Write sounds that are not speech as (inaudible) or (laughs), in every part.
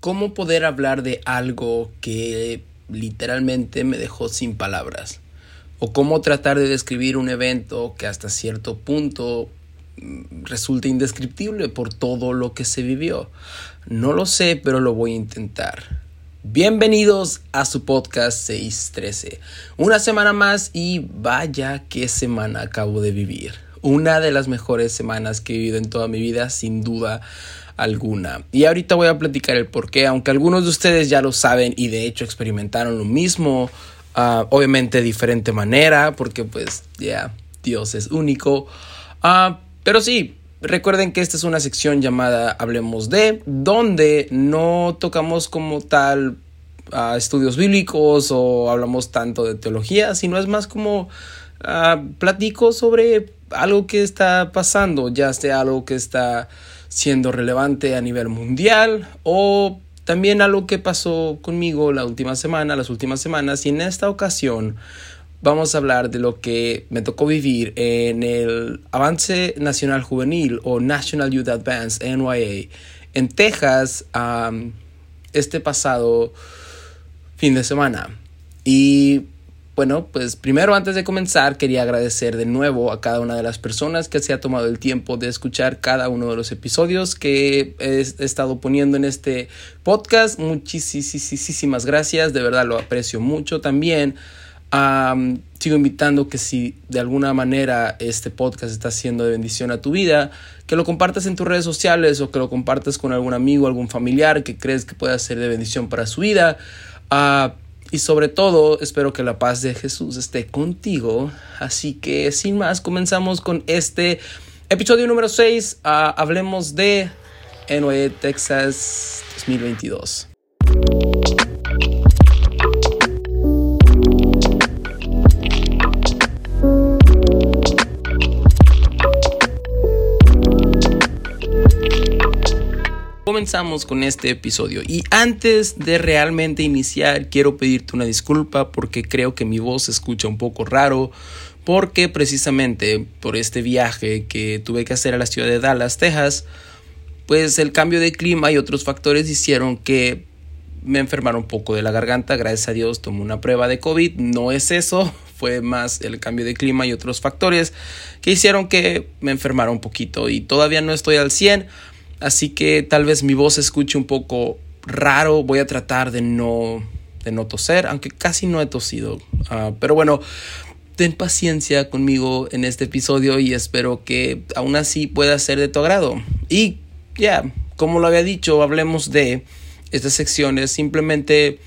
¿Cómo poder hablar de algo que literalmente me dejó sin palabras? ¿O cómo tratar de describir un evento que hasta cierto punto mm, resulta indescriptible por todo lo que se vivió? No lo sé, pero lo voy a intentar. Bienvenidos a su podcast 613. Una semana más y vaya qué semana acabo de vivir. Una de las mejores semanas que he vivido en toda mi vida, sin duda alguna. Y ahorita voy a platicar el por qué, aunque algunos de ustedes ya lo saben y de hecho experimentaron lo mismo, uh, obviamente de diferente manera, porque pues ya Dios es único. Uh, pero sí, recuerden que esta es una sección llamada Hablemos de, donde no tocamos como tal uh, estudios bíblicos o hablamos tanto de teología, sino es más como platico sobre algo que está pasando, ya sea algo que está siendo relevante a nivel mundial o también algo que pasó conmigo la última semana, las últimas semanas y en esta ocasión vamos a hablar de lo que me tocó vivir en el Avance Nacional Juvenil o National Youth Advance NYA en Texas este pasado fin de semana. Y bueno, pues primero antes de comenzar quería agradecer de nuevo a cada una de las personas que se ha tomado el tiempo de escuchar cada uno de los episodios que he estado poniendo en este podcast. Muchísimas gracias, de verdad lo aprecio mucho también. sigo invitando que si de alguna manera este podcast está siendo de bendición a tu vida, que lo compartas en tus redes sociales o que lo compartas con algún amigo, algún familiar que crees que pueda ser de bendición para su vida. Uh, y sobre todo, espero que la paz de Jesús esté contigo. Así que sin más, comenzamos con este episodio número 6. Ah, hablemos de NOE Texas 2022. Comenzamos con este episodio. Y antes de realmente iniciar, quiero pedirte una disculpa porque creo que mi voz se escucha un poco raro. Porque precisamente por este viaje que tuve que hacer a la ciudad de Dallas, Texas, pues el cambio de clima y otros factores hicieron que me enfermara un poco de la garganta. Gracias a Dios tomé una prueba de COVID. No es eso, (laughs) fue más el cambio de clima y otros factores que hicieron que me enfermara un poquito. Y todavía no estoy al 100 Así que tal vez mi voz escuche un poco raro. Voy a tratar de no, de no toser, aunque casi no he tosido. Ah, pero bueno, ten paciencia conmigo en este episodio y espero que aún así pueda ser de tu agrado. Y ya, como lo había dicho, hablemos de estas secciones. Simplemente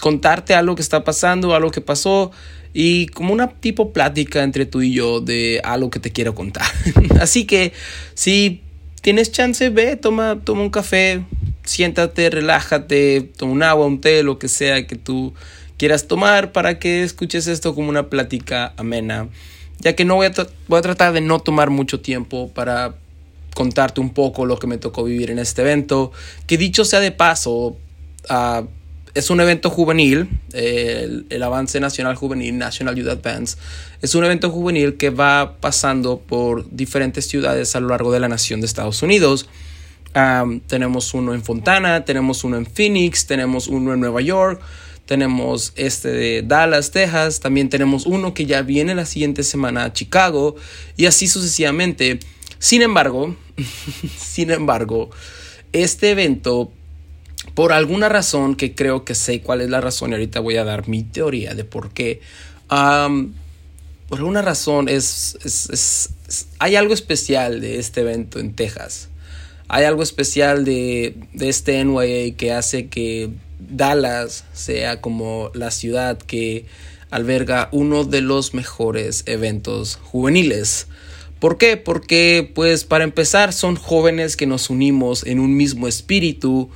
contarte algo que está pasando, algo que pasó y como una tipo plática entre tú y yo de algo que te quiero contar. (laughs) Así que si tienes chance, ve, toma, toma un café, siéntate, relájate, toma un agua, un té, lo que sea que tú quieras tomar para que escuches esto como una plática amena. Ya que no voy a, voy a tratar de no tomar mucho tiempo para contarte un poco lo que me tocó vivir en este evento. Que dicho sea de paso, uh, es un evento juvenil, el, Avance Nacional Juvenil, National Youth Advance, es un evento juvenil que va pasando por diferentes ciudades a lo largo de la nación de Estados Unidos. tenemos uno en Fontana, tenemos uno en Phoenix, tenemos uno en Nueva York, tenemos este de Dallas, Texas, también tenemos uno que ya viene la siguiente semana a Chicago y así sucesivamente. Sin embargo, (laughs) sin embargo, este evento por alguna razón que creo que sé cuál es la razón y ahorita voy a dar mi teoría de por qué. por alguna razón es, hay algo especial de este evento en Texas. Hay algo especial de, de este NYA que hace que Dallas sea como la ciudad que alberga uno de los mejores eventos juveniles. ¿Por qué? Porque pues para empezar son jóvenes que nos unimos en un mismo espíritu,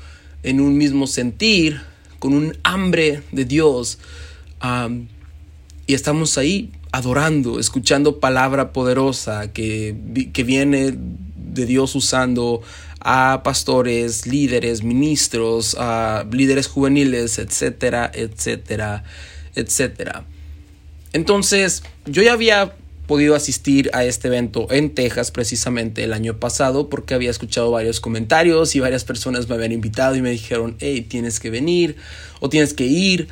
en un mismo sentir, con un hambre de Dios. y estamos ahí adorando, escuchando palabra poderosa que, que viene de Dios usando a pastores, líderes, ministros, a líderes juveniles, etcétera, etcétera, etcétera. Entonces, yo ya había podido asistir a este evento en Texas precisamente el año pasado porque había escuchado varios comentarios y varias personas me habían invitado y me dijeron, hey, tienes que venir o tienes que ir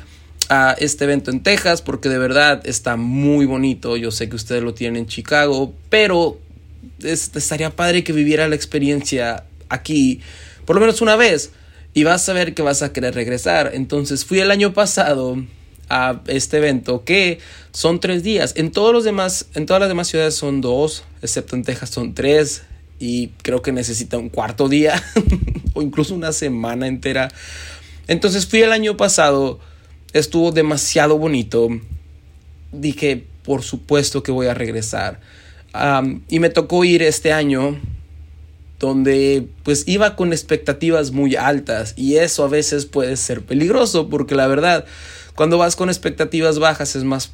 a este evento en Texas porque de verdad está muy bonito. Yo sé que ustedes lo tienen en Chicago, pero estaría padre que viviera la experiencia aquí por lo menos una vez y vas a ver que vas a querer regresar. Entonces fui el año pasado a este evento que son tres días. En todos los demás, en todas las demás ciudades son dos, excepto en Texas son tres y creo que necesita un cuarto día (laughs) o incluso una semana entera. Entonces fui el año pasado, estuvo demasiado bonito. Dije, por supuesto que voy a regresar. y me tocó ir este año donde pues iba con expectativas muy altas y eso a veces puede ser peligroso porque la verdad cuando vas con expectativas bajas es más,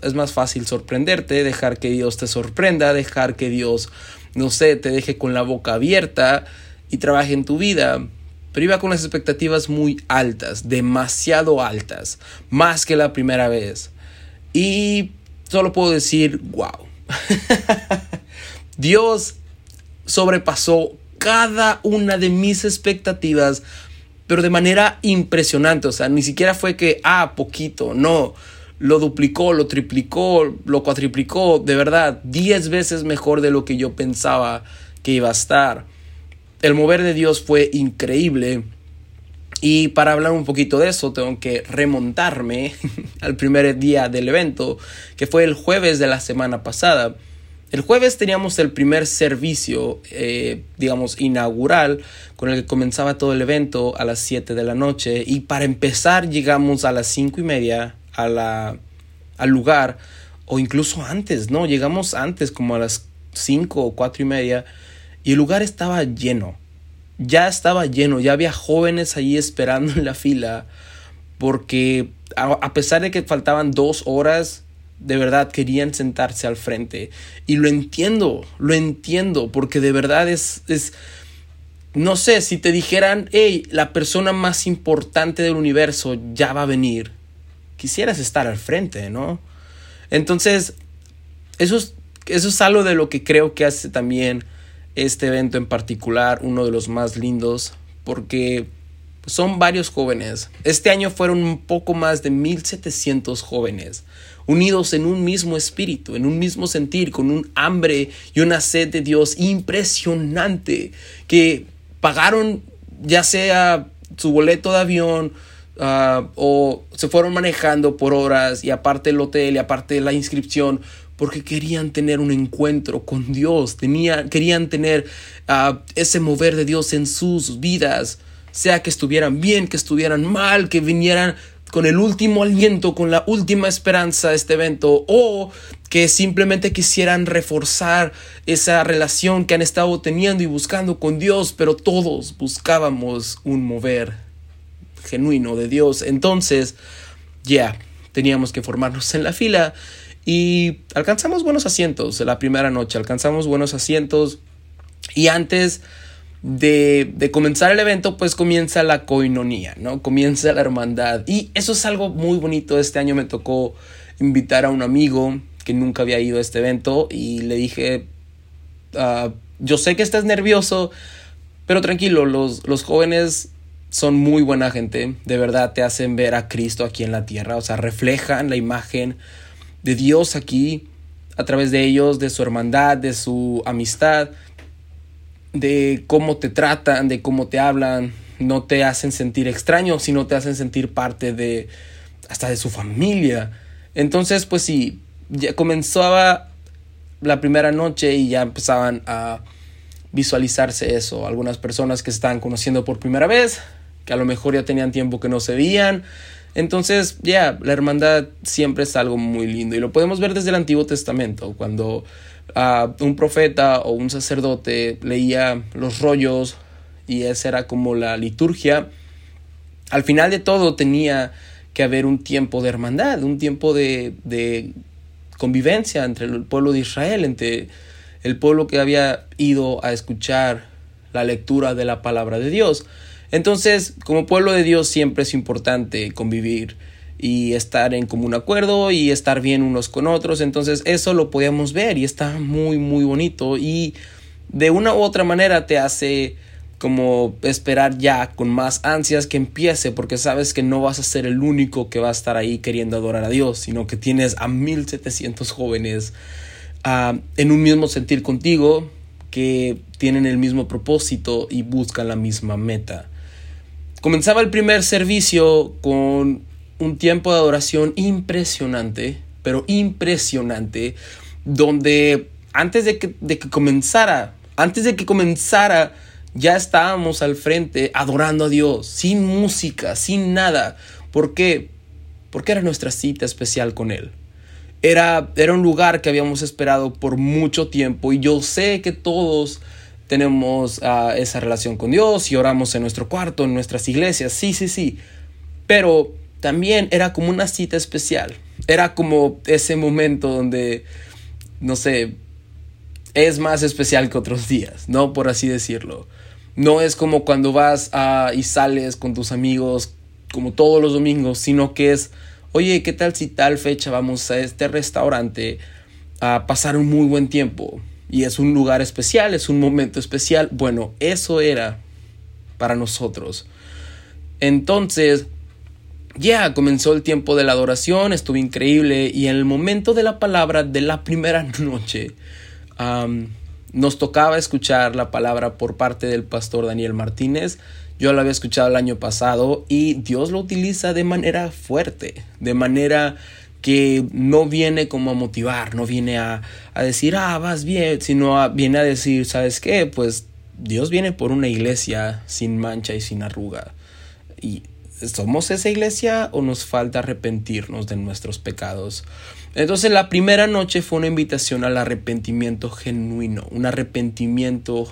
es más fácil sorprenderte, dejar que Dios te sorprenda, dejar que Dios, no sé, te deje con la boca abierta y trabaje en tu vida. Pero iba con las expectativas muy altas, demasiado altas, más que la primera vez. Y solo puedo decir, wow. (laughs) Dios sobrepasó cada una de mis expectativas pero de manera impresionante, o sea, ni siquiera fue que, ah, poquito, no, lo duplicó, lo triplicó, lo cuatriplicó, de verdad, 10 veces mejor de lo que yo pensaba que iba a estar. El mover de Dios fue increíble. Y para hablar un poquito de eso, tengo que remontarme (laughs) al primer día del evento, que fue el jueves de la semana pasada. El jueves teníamos el primer servicio, eh, digamos, inaugural, con el que comenzaba todo el evento a las 7 de la noche. Y para empezar llegamos a las 5 y media a la, al lugar, o incluso antes, ¿no? Llegamos antes, como a las 5 o 4 y media, y el lugar estaba lleno. Ya estaba lleno, ya había jóvenes allí esperando en la fila, porque a pesar de que faltaban dos horas, de verdad querían sentarse al frente. Y lo entiendo, lo entiendo, porque de verdad es, es, no sé, si te dijeran, hey, la persona más importante del universo ya va a venir, quisieras estar al frente, ¿no? Entonces, eso es, eso es algo de lo que creo que hace también este evento en particular uno de los más lindos, porque son varios jóvenes. Este año fueron un poco más de 1700 jóvenes unidos en un mismo espíritu, en un mismo sentir, con un hambre y una sed de Dios impresionante, que pagaron ya sea su boleto de avión ah, o se fueron manejando por horas y aparte el hotel y aparte la inscripción porque querían tener un encuentro con Dios, querían tener ah, ese mover de Dios en sus vidas, sea que estuvieran bien, que estuvieran mal, que vinieran con el último aliento, con la última esperanza de este evento, o que simplemente quisieran reforzar esa relación que han estado teniendo y buscando con Dios, pero todos buscábamos un mover genuino de Dios. Entonces, ya, teníamos que formarnos en la fila y alcanzamos buenos asientos la primera noche, alcanzamos buenos asientos y antes de, comenzar el evento, pues comienza la coinonía, ¿no? Comienza la hermandad. Y eso es algo muy bonito. Este año me tocó invitar a un amigo que nunca había ido a este evento y le dije, ah, yo sé que estás nervioso, pero tranquilo, los, los jóvenes son muy buena gente, de verdad te hacen ver a Cristo aquí en la tierra, o sea, reflejan la imagen de Dios aquí a través de ellos, de su hermandad, de su amistad de cómo te tratan, de cómo te hablan, no te hacen sentir extraño, sino te hacen sentir parte de hasta de su familia. Entonces, pues sí, ya comenzaba la primera noche y ya empezaban a visualizarse eso. Algunas personas que se estaban conociendo por primera vez, que a lo mejor ya tenían tiempo que no se veían. Entonces, ya, la hermandad siempre es algo muy lindo y lo podemos ver desde el Antiguo Testamento, cuando un profeta o un sacerdote leía los rollos y esa era como la liturgia, al final de todo tenía que haber un tiempo de hermandad, un tiempo de, de convivencia entre el pueblo de Israel, entre el pueblo que había ido a escuchar la lectura de la palabra de Dios. Entonces, como pueblo de Dios siempre es importante convivir y estar en común acuerdo y estar bien unos con otros. Entonces eso lo podíamos ver y está muy muy bonito y de una u otra manera te hace como esperar ya con más ansias que empiece porque sabes que no vas a ser el único que va a estar ahí queriendo adorar a Dios, sino que tienes a 1700 jóvenes uh, en un mismo sentir contigo que tienen el mismo propósito y buscan la misma meta. Comenzaba el primer servicio con un tiempo de adoración impresionante, pero impresionante, donde antes de que, de que comenzara, antes de que comenzara, ya estábamos al frente adorando a Dios, sin música, sin nada. ¿Por qué? Porque era nuestra cita especial con Él. Era, era un lugar que habíamos esperado por mucho tiempo y yo sé que todos tenemos ah, esa relación con Dios y oramos en nuestro cuarto, en nuestras iglesias, sí, sí, sí. Pero también era como una cita especial. Era como ese momento donde, no sé, es más especial que otros días, ¿no? Por así decirlo. No es como cuando vas a, y sales con tus amigos como todos los domingos, sino que es, oye, ¿qué tal si tal fecha vamos a este restaurante a pasar un muy buen tiempo? Y es un lugar especial, es un momento especial. Bueno, eso era para nosotros. Entonces, ya comenzó el tiempo de la adoración, estuvo increíble y en el momento de la palabra de la primera (laughs) noche, nos tocaba escuchar la palabra por parte del pastor Daniel Martínez. Yo lo había escuchado el año pasado y Dios lo utiliza de manera fuerte, de manera que no viene como a motivar, no viene a, decir, ah, vas bien, sino viene a decir, ¿sabes qué? Pues Dios viene por una iglesia sin mancha y sin arruga. Y ¿somos esa iglesia o nos falta arrepentirnos de nuestros pecados? Entonces la primera noche fue una invitación al arrepentimiento genuino, un arrepentimiento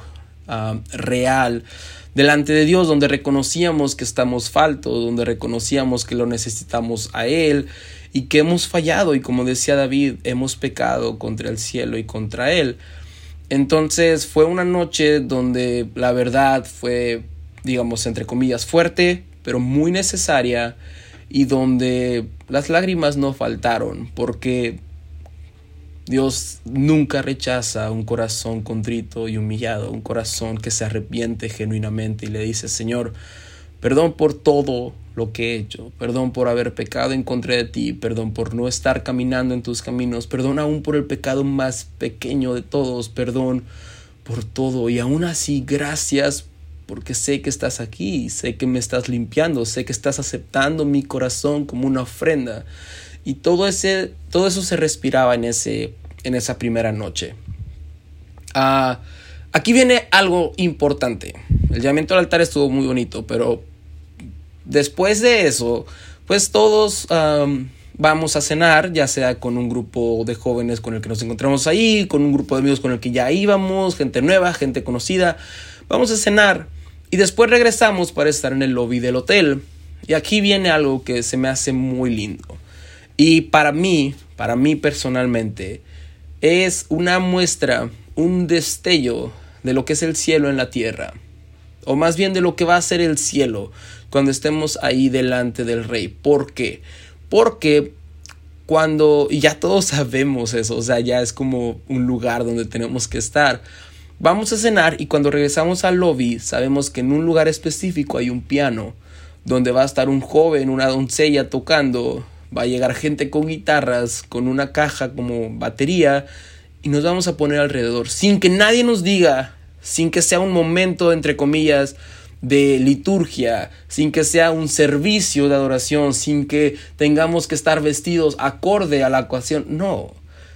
ah, real delante de Dios, donde reconocíamos que estamos faltos, donde reconocíamos que lo necesitamos a Él y que hemos fallado y como decía David, hemos pecado contra el cielo y contra Él. Entonces fue una noche donde la verdad fue, digamos, entre comillas, fuerte, pero muy necesaria y donde las lágrimas no faltaron, porque Dios nunca rechaza un corazón contrito y humillado, un corazón que se arrepiente genuinamente y le dice, Señor, perdón por todo lo que he hecho, perdón por haber pecado en contra de ti, perdón por no estar caminando en tus caminos, perdón aún por el pecado más pequeño de todos, perdón por todo. Y aún así gracias porque sé que estás aquí, sé que me estás limpiando, sé que estás aceptando mi corazón como una ofrenda. Y todo, ese, todo eso se respiraba en, ese, en esa primera noche. Ah, aquí viene algo importante. El llamamiento al altar estuvo muy bonito, pero después de eso, pues todos vamos a cenar, ya sea con un grupo de jóvenes con el que nos encontramos ahí, con un grupo de amigos con el que ya íbamos, gente nueva, gente conocida. Vamos a cenar y después regresamos para estar en el lobby del hotel. Y aquí viene algo que se me hace muy lindo. Y para mí, para mí personalmente, es una muestra, un destello de lo que es el cielo en la tierra. O más bien de lo que va a ser el cielo cuando estemos ahí delante del rey. ¿Por qué? Porque cuando, y ya todos (laughs) sabemos eso, o sea, ya es como un lugar donde tenemos que estar. Vamos a cenar y cuando regresamos al lobby sabemos que en un lugar específico hay un piano donde va a estar un joven, una doncella tocando, va a llegar gente con guitarras, con una caja como batería y nos vamos a poner alrededor sin que nadie nos diga, sin que sea un momento entre comillas de liturgia, sin que sea un servicio de adoración, sin que tengamos que estar vestidos acorde a la ocasión. No,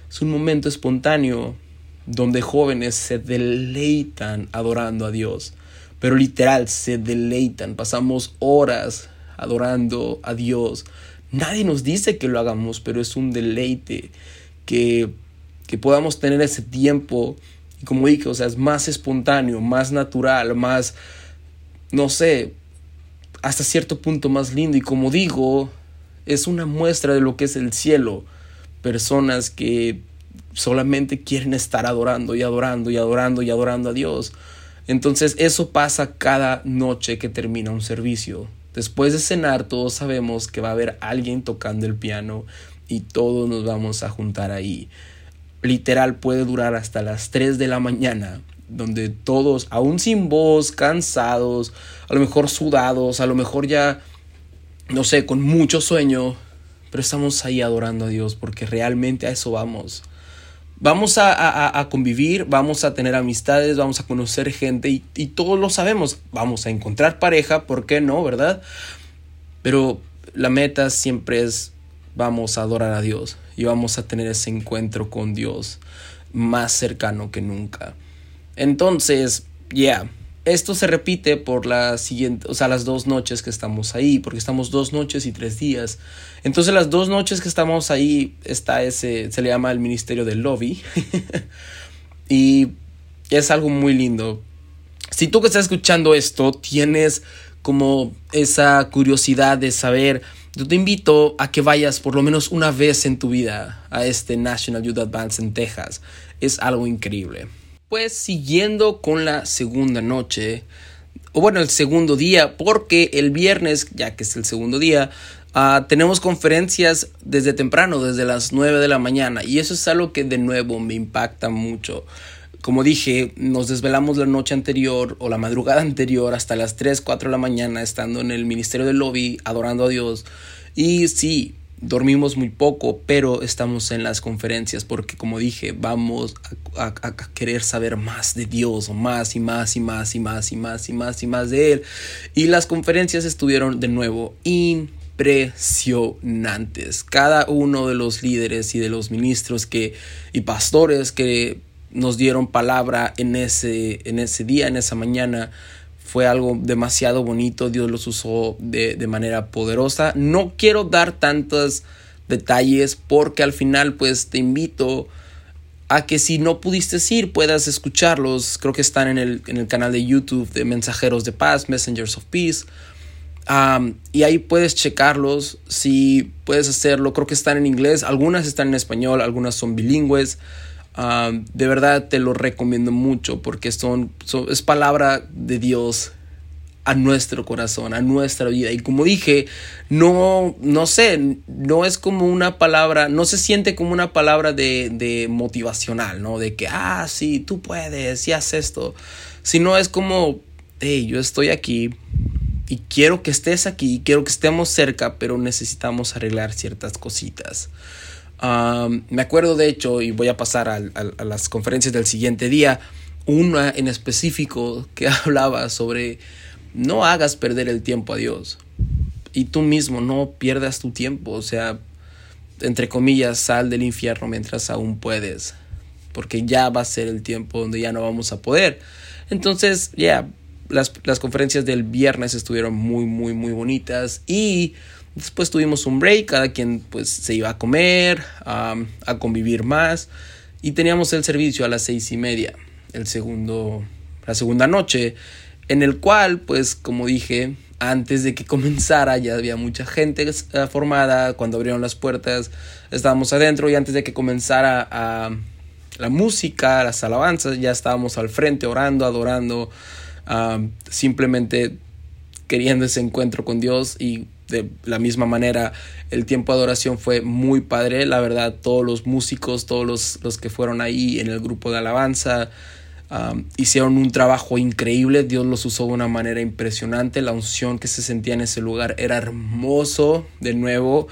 es un momento espontáneo donde jóvenes se deleitan adorando a Dios, pero literal se deleitan, pasamos horas adorando a Dios. Nadie nos dice que lo hagamos, pero es un deleite que, que podamos tener ese tiempo. Y como dije, o sea, es más espontáneo, más natural, más, no sé, hasta cierto punto más lindo. Y como digo, es una muestra de lo que es el cielo. Personas que solamente quieren estar adorando y adorando y adorando y adorando a Dios. Entonces eso pasa cada noche que termina un servicio. Después de cenar todos sabemos que va a haber alguien tocando el piano y todos nos vamos a juntar ahí. Literal puede durar hasta las 3 de la mañana, donde todos, aún sin voz, cansados, a lo mejor sudados, a lo mejor ya, no sé, con mucho sueño, pero estamos ahí adorando a Dios porque realmente a eso vamos. Vamos a, convivir, vamos a tener amistades, vamos a conocer gente y, y todos lo sabemos. Vamos a encontrar pareja, ¿por qué no, verdad? Pero la meta siempre es vamos a adorar a Dios y vamos a tener ese encuentro con Dios más cercano que nunca. Entonces, yeah, esto se repite por la siguiente, o sea, las dos noches que estamos ahí, porque estamos dos noches y tres días. Entonces, las dos noches que estamos ahí está ese, se le llama el ministerio del lobby. (laughs) y es algo muy lindo. Si tú que estás escuchando esto tienes como esa curiosidad de saber yo te invito a que vayas por lo menos una vez en tu vida a este National Youth Advance en Texas. Es algo increíble. Siguiendo con la segunda noche, o bueno, el segundo día, porque el viernes, ya que es el segundo día, uh, tenemos conferencias desde temprano, desde las 9 de la mañana, y eso es algo que de nuevo me impacta mucho. Como dije, nos desvelamos la noche anterior o la madrugada (laughs) anterior hasta las 3, 4 de la mañana estando en el ministerio del lobby adorando a Dios. Y sí, dormimos muy poco, pero estamos en las conferencias porque como dije, vamos a, querer saber más de Dios, más y más y más y más y más y más y más de Él. Y las conferencias estuvieron de nuevo impresionantes. Cada uno de los líderes y de los ministros que, y pastores que nos dieron palabra en ese, en ese día, en esa mañana. Fue algo demasiado bonito, Dios los usó de, de manera poderosa. No quiero dar tantos detalles porque al final pues te invito a que si no pudiste ir puedas escucharlos. Creo que están en el, en el canal de YouTube de Mensajeros de Paz, Messengers of Peace. y ahí puedes checarlos si puedes hacerlo. Creo que están en inglés, algunas están en español, algunas son bilingües de verdad te lo recomiendo mucho porque son, es palabra de Dios a nuestro corazón, a nuestra vida. Y como dije, no, no sé, no es como una palabra, no se siente como una palabra de, de motivacional, ¿no? De que, ah, sí, tú puedes y haz esto. Sino es como, hey, yo estoy aquí y quiero que estés aquí, quiero que estemos cerca, pero necesitamos arreglar ciertas cositas me acuerdo de hecho, y voy a pasar a, las conferencias del siguiente día, una en específico que (laughs) hablaba sobre no hagas perder el tiempo a Dios. Y tú mismo no pierdas tu tiempo, o sea, entre comillas, sal del infierno mientras aún puedes, porque ya va a ser el tiempo donde ya no vamos a poder. Entonces, ya, las, las conferencias del viernes estuvieron muy, muy, muy bonitas y Después tuvimos un break, cada quien pues se iba a comer, a convivir más y teníamos el servicio a las seis y media, el segundo, la segunda noche, en el cual pues como dije, antes de que (laughs) comenzara ya había mucha gente eh, formada, cuando abrieron las puertas estábamos adentro y antes de que comenzara a la música, las alabanzas, ya estábamos al frente orando, adorando, simplemente queriendo ese encuentro con Dios y de la misma manera el tiempo de adoración fue muy padre, la verdad todos los músicos, todos los, los que fueron ahí en el grupo de alabanza um, hicieron un trabajo increíble, Dios los usó de una manera impresionante, la unción que se sentía en ese lugar era hermoso, de nuevo,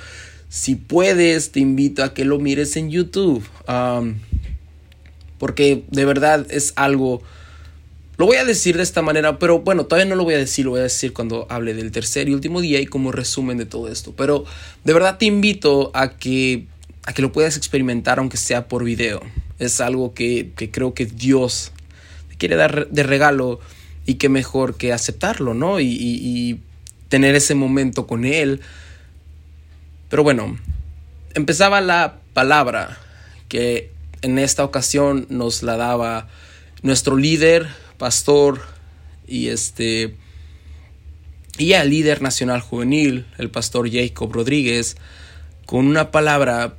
si puedes te invito a que lo mires en YouTube, um, porque de verdad es algo lo voy a decir de esta manera, pero bueno, todavía no lo voy a decir, lo voy a decir cuando hable del tercer y último día y como resumen de todo esto. Pero de verdad te invito a que, a que lo puedas experimentar aunque sea por video. Es algo que, creo que Dios te quiere dar de regalo y que mejor que aceptarlo, ¿no? Y, y tener ese momento con Él. Pero bueno, empezaba la palabra que en esta ocasión nos la daba nuestro líder pastor y este y al líder nacional juvenil, el pastor Jacob Rodríguez, con una palabra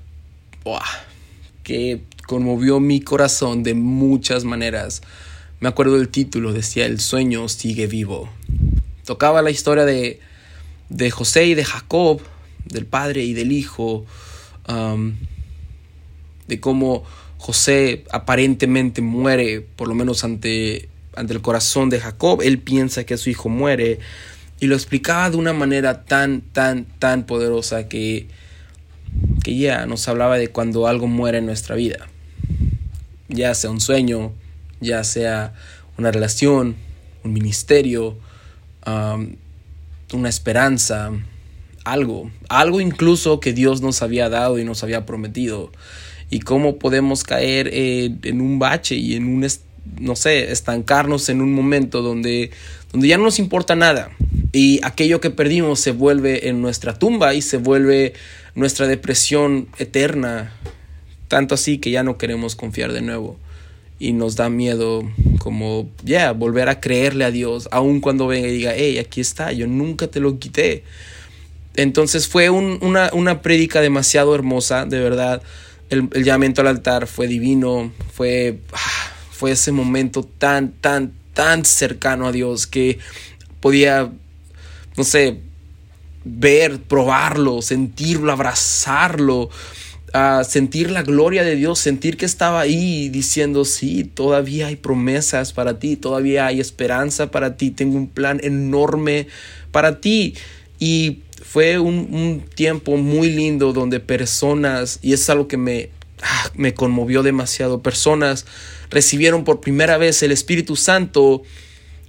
que conmovió mi corazón de muchas maneras. Me acuerdo del título, decía El sueño sigue vivo. Tocaba la historia de, de José y de Jacob, del padre y del hijo, de cómo José aparentemente muere, por lo menos ante, ante el corazón de Jacob, él piensa que su hijo muere, y lo explicaba de una manera tan, tan, tan poderosa que, que ya nos hablaba de cuando algo muere en nuestra vida, ya sea un sueño, ya sea una relación, un ministerio, una esperanza, algo, algo incluso que Dios nos había dado y nos había prometido. Y cómo podemos caer en un bache y en un, no sé, estancarnos en un momento donde, donde ya no nos importa nada. Y aquello que perdimos se vuelve en nuestra tumba y se vuelve nuestra depresión eterna. Tanto así que ya no queremos confiar de nuevo. Y nos da miedo como, ya, volver a creerle a Dios, aun cuando venga y diga, hey, aquí está, yo nunca te lo quité. Entonces fue una, una prédica demasiado hermosa, de verdad. El, el, llamamiento al altar fue divino, fue, ah, fue ese momento tan, tan, tan cercano a Dios que podía, no sé, ver, probarlo, sentirlo, abrazarlo, uh, sentir la gloria de Dios, sentir que estaba ahí diciendo, sí, todavía hay promesas para ti, todavía hay esperanza para ti, tengo un plan enorme para ti. Y fue un, tiempo muy lindo donde personas, y es algo que me, ah, me conmovió demasiado, personas recibieron por primera vez el Espíritu Santo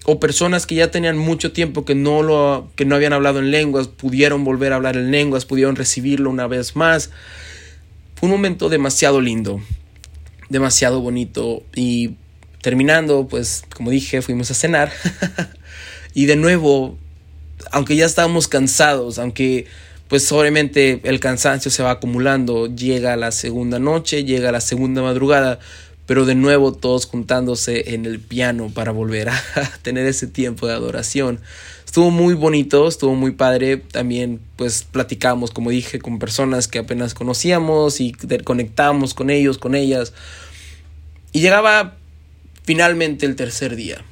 o personas que ya tenían mucho tiempo que no, lo, que no habían hablado en lenguas, pudieron volver a hablar en lenguas, pudieron recibirlo una vez más. Fue un momento demasiado lindo, demasiado bonito. Y terminando, pues como dije, fuimos a cenar. (laughs) Y de nuevo aunque ya estábamos cansados, aunque pues obviamente el cansancio se va acumulando, llega la segunda noche, llega la segunda madrugada, pero de nuevo todos juntándose en el piano para volver a (laughs) tener ese tiempo de adoración. Estuvo muy bonito, estuvo muy padre, también pues platicamos, como dije, con personas que apenas conocíamos y conectamos con ellos, con ellas. Y llegaba finalmente el tercer día.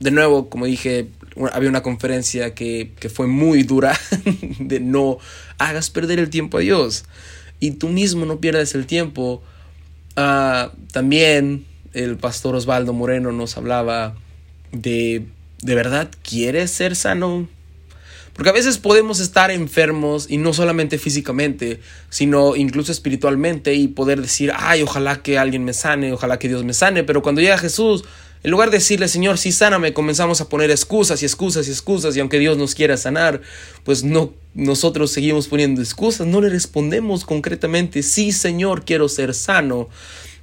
De nuevo, como dije, había una conferencia que, fue muy dura (laughs) de no hagas perder el tiempo a Dios y tú mismo no pierdas el tiempo. Ah, también el pastor Osvaldo Moreno nos hablaba de, ¿de verdad quieres ser sano? Porque a veces podemos estar enfermos y no solamente físicamente, sino incluso espiritualmente y poder decir, ay, ojalá que alguien me sane, ojalá que Dios me sane, pero cuando llega Jesús, en lugar de decirle, Señor, sí sáname, comenzamos a poner excusas y excusas y excusas y aunque Dios nos quiera sanar, pues no, nosotros seguimos poniendo excusas, no le respondemos concretamente, sí, Señor, quiero ser sano.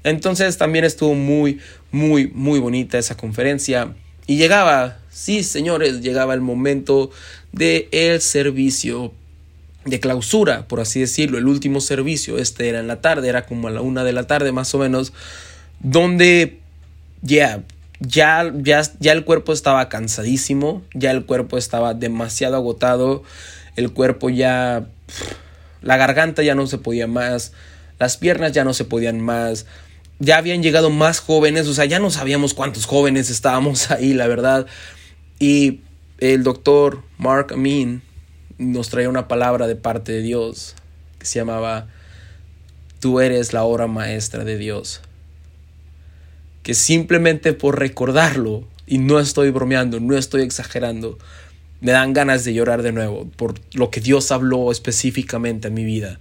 Entonces también estuvo muy, muy, muy bonita esa conferencia y llegaba, sí, señores, llegaba el momento de el servicio de clausura, por así decirlo, el último servicio, este era en la tarde, era como a la una de la tarde más o menos, donde ya ya, ya, el cuerpo estaba cansadísimo, ya el cuerpo estaba demasiado agotado, el cuerpo ya... La garganta ya no se podía más, las piernas ya no se podían más, ya habían llegado más jóvenes, o sea, ya no sabíamos cuántos jóvenes estábamos (laughs) ahí, la verdad. Y el doctor Mark Amin nos traía una palabra de parte de Dios que se llamaba, tú eres la obra maestra de Dios que simplemente por recordarlo, y no estoy bromeando, no estoy exagerando, me dan ganas de llorar de nuevo por lo que Dios habló específicamente en mi vida.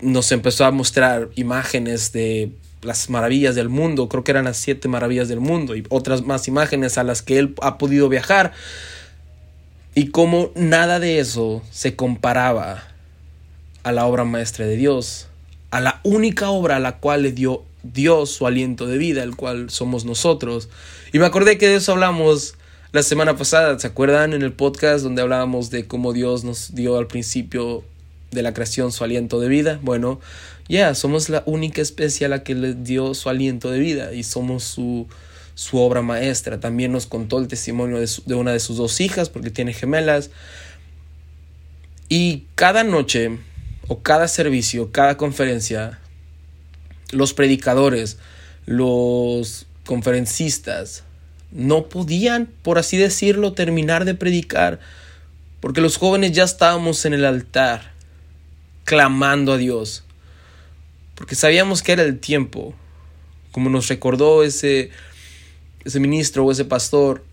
nos empezó a mostrar imágenes de las maravillas del mundo, creo que eran las siete maravillas del mundo y otras más imágenes a las que él ha podido viajar y como nada de eso se comparaba a la obra maestra de Dios, a la única obra a la cual le dio Dios su aliento de vida, el cual somos nosotros. Y me acordé que de eso hablamos la semana pasada, ¿se acuerdan? En el podcast donde hablábamos de cómo Dios nos dio al principio de la creación su aliento de vida. Bueno, ya, somos la única especie a la que le dio su aliento de vida y somos su, su obra maestra. También nos contó el testimonio de, de una de sus dos hijas, porque tiene gemelas. Y cada noche, o cada servicio, cada conferencia, los predicadores, los conferencistas, no podían, por así decirlo, terminar de predicar Porque los jóvenes ya estábamos en el altar, clamando a Dios. Porque sabíamos que era el tiempo. Como nos recordó ese, ese ministro o ese pastor,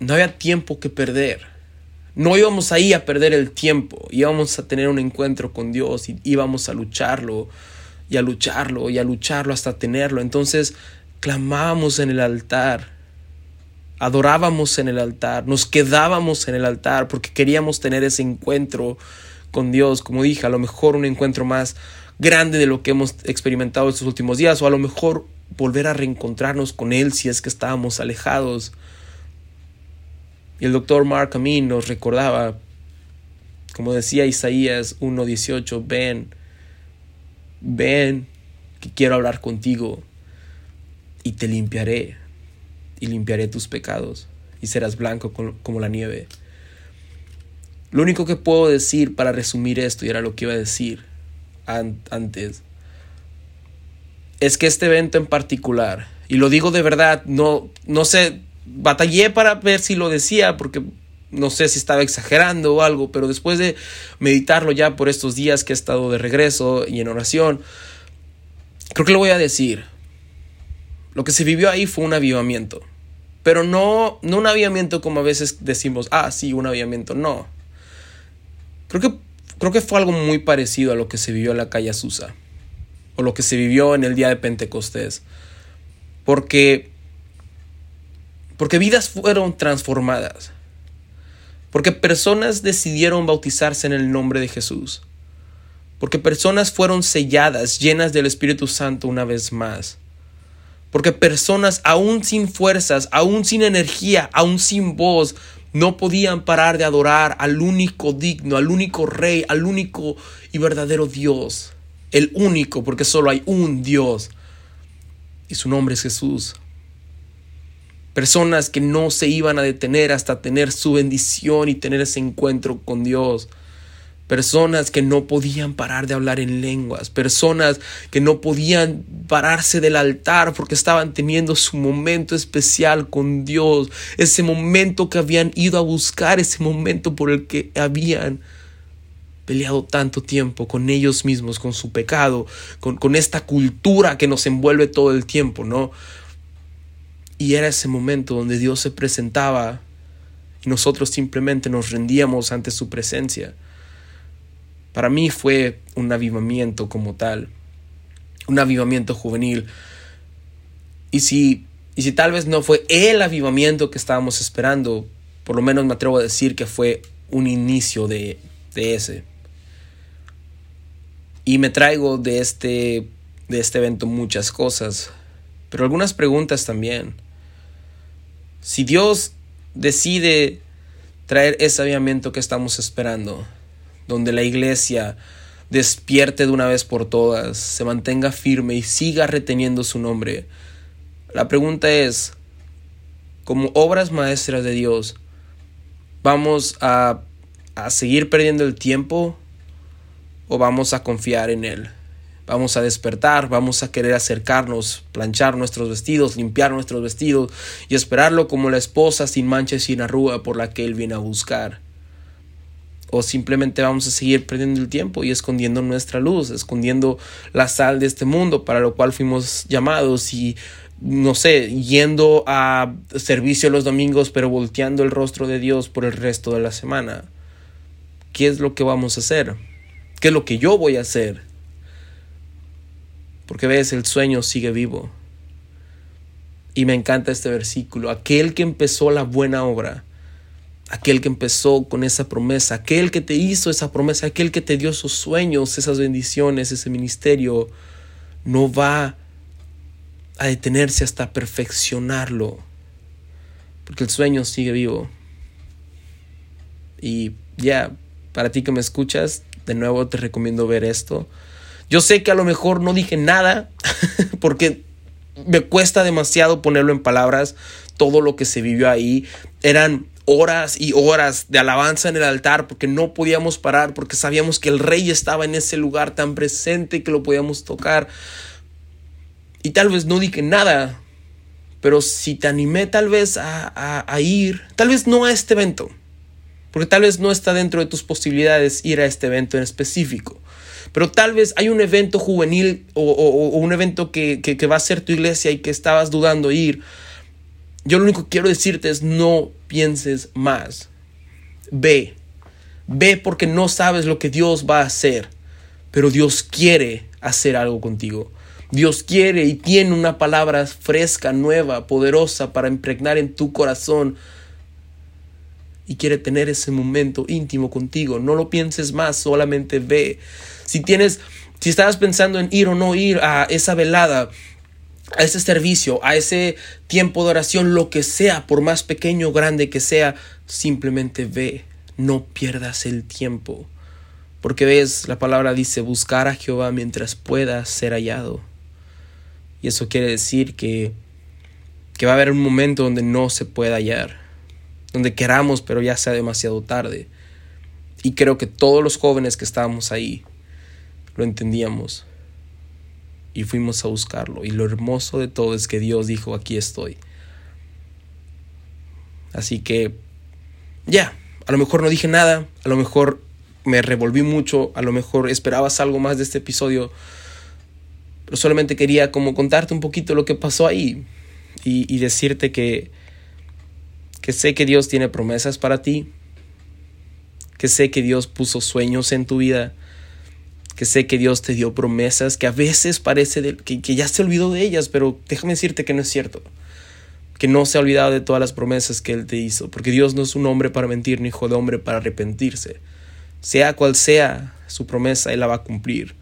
no había tiempo que perder. No íbamos ahí a perder el tiempo, íbamos a tener un encuentro con Dios y íbamos a lucharlo y a lucharlo y a lucharlo hasta tenerlo. Entonces clamábamos en el altar, adorábamos en el altar, nos quedábamos en el altar porque queríamos tener ese encuentro con Dios, como dije, a lo mejor un encuentro más grande de lo que hemos experimentado estos últimos días o a lo mejor volver a reencontrarnos con Él si es que estábamos alejados. Y el doctor Mark Amin nos recordaba, como decía Isaías 1.18, ven, ven, que quiero hablar contigo y te limpiaré y limpiaré tus pecados y serás blanco como la nieve. Lo único que puedo decir para resumir esto, y era lo que iba a decir antes, es que este evento en particular, y lo digo de verdad, no, no sé batallé para ver si lo decía, porque no sé si estaba exagerando o algo, pero después de meditarlo ya por estos días que he estado de regreso y en oración, creo que lo voy a decir. Lo que se vivió ahí fue un avivamiento. Pero no, no un avivamiento como a veces decimos, ah, sí, un avivamiento. No. Creo que, creo que fue algo muy parecido a lo que se vivió en la calle Azusa. O lo que se vivió en el día de Pentecostés. Porque porque vidas fueron transformadas. Porque personas decidieron bautizarse en el nombre de Jesús. Porque personas fueron selladas, llenas del Espíritu Santo una vez más. Porque personas aún sin fuerzas, aún sin energía, aún sin voz, no podían parar de adorar al único digno, al único rey, al único y verdadero Dios. El único, porque solo hay un Dios. Y su nombre es Jesús. Personas que no se iban a detener hasta tener su bendición y tener ese encuentro con Dios. Personas que no podían parar de hablar en lenguas. Personas que no podían pararse del altar porque estaban teniendo su momento especial con Dios. Ese momento que habían ido a buscar, ese momento por el que habían peleado tanto tiempo con ellos mismos, con su pecado, con, con esta cultura que nos envuelve todo el tiempo, ¿no? Y era ese momento donde Dios se presentaba y nosotros simplemente nos rendíamos ante su presencia. Para mí fue un avivamiento como tal, un avivamiento juvenil. Y si, y tal vez no fue el avivamiento que estábamos esperando, por lo menos me atrevo a decir que fue un inicio de, de ese. Y me traigo de este, de este evento muchas cosas, pero algunas preguntas también. Si Dios decide traer ese avivamiento que estamos esperando, donde la iglesia despierte de una vez por todas, se mantenga firme y siga reteniendo su nombre, la pregunta es, como obras maestras de Dios, ¿vamos a, a seguir perdiendo el tiempo o vamos a confiar en Él? Vamos a despertar, vamos a querer acercarnos, planchar nuestros vestidos, limpiar nuestros vestidos y esperarlo como la esposa sin mancha y sin arruga por la que Él viene a buscar. O simplemente vamos a seguir perdiendo el tiempo y escondiendo nuestra luz, escondiendo la sal de este mundo para lo cual fuimos llamados y no sé, yendo a servicio los domingos pero volteando el rostro de Dios por el resto de la semana. ¿Qué es lo que vamos a hacer? ¿Qué es lo que yo voy a hacer? Porque ves, el sueño sigue vivo. Y me encanta este versículo. Aquel que empezó la buena obra, aquel que empezó con esa promesa, aquel que te hizo esa promesa, aquel que te dio esos sueños, esas bendiciones, ese ministerio, no va a detenerse hasta perfeccionarlo. Porque el sueño sigue vivo. Y ya, para ti que me escuchas, de nuevo te recomiendo ver esto. Yo sé que a lo mejor no dije nada (laughs) porque me cuesta demasiado ponerlo en palabras todo lo que se vivió ahí. Eran horas y horas de alabanza en el altar porque no podíamos parar, porque sabíamos que el rey estaba en ese lugar tan presente que lo podíamos tocar. Y tal vez no dije nada, pero si te animé tal vez a, a ir, tal vez no a este evento, Porque tal vez no está dentro de tus posibilidades ir a este evento en específico. Pero tal vez hay un evento juvenil o, un evento que, que, va a ser tu iglesia y que estabas dudando ir. Yo lo único que quiero decirte es no pienses más. Ve. Ve porque no sabes lo que Dios va a hacer. Pero Dios quiere hacer algo contigo. Dios quiere y tiene una palabra fresca, nueva, poderosa para impregnar en tu corazón y quiere tener ese momento íntimo contigo. No lo pienses más, solamente ve. Si tienes, si estabas pensando en ir o no ir a esa velada, a ese servicio, a ese tiempo de oración, lo que sea, por más pequeño o grande que sea, simplemente ve. No pierdas el tiempo. Porque ves, la palabra dice buscar a Jehová mientras pueda ser hallado. Y eso quiere decir que, que va a haber un momento donde no se pueda hallar donde queramos, pero ya sea demasiado tarde. Y creo que todos los jóvenes que estábamos ahí lo entendíamos y fuimos a buscarlo. Y lo hermoso de todo es que Dios dijo, aquí estoy. Así que, ya, a lo mejor no dije nada, a lo mejor me revolví mucho, a lo mejor esperabas algo más de este episodio, pero solamente quería como contarte un poquito lo que pasó ahí y, y decirte que que sé que Dios tiene promesas para ti, que sé que Dios puso sueños en tu vida, que sé que Dios te dio promesas que a veces parece que, que ya se olvidó de ellas, pero déjame decirte que no es cierto, que no se ha olvidado de todas las promesas que Él te hizo, porque Dios no es un hombre para mentir ni hijo de hombre para arrepentirse. Sea cual sea su promesa, Él la va a cumplir,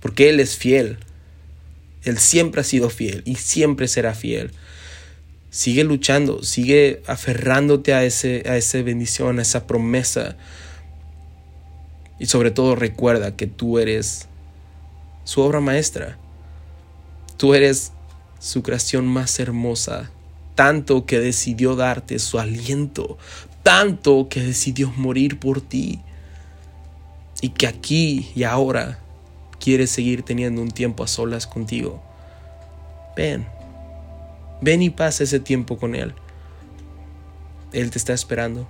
porque Él es fiel. Él siempre ha sido fiel y siempre será fiel. Sigue luchando, sigue aferrándote a, ese, a esa bendición, a esa promesa. Y sobre todo recuerda que tú eres su obra maestra. Tú eres su creación más hermosa, tanto que decidió darte su aliento, tanto que decidió morir por ti. Y que aquí y ahora quiere seguir teniendo un tiempo a solas contigo. Ven, Ven y pasa ese tiempo con Él. Él te está esperando.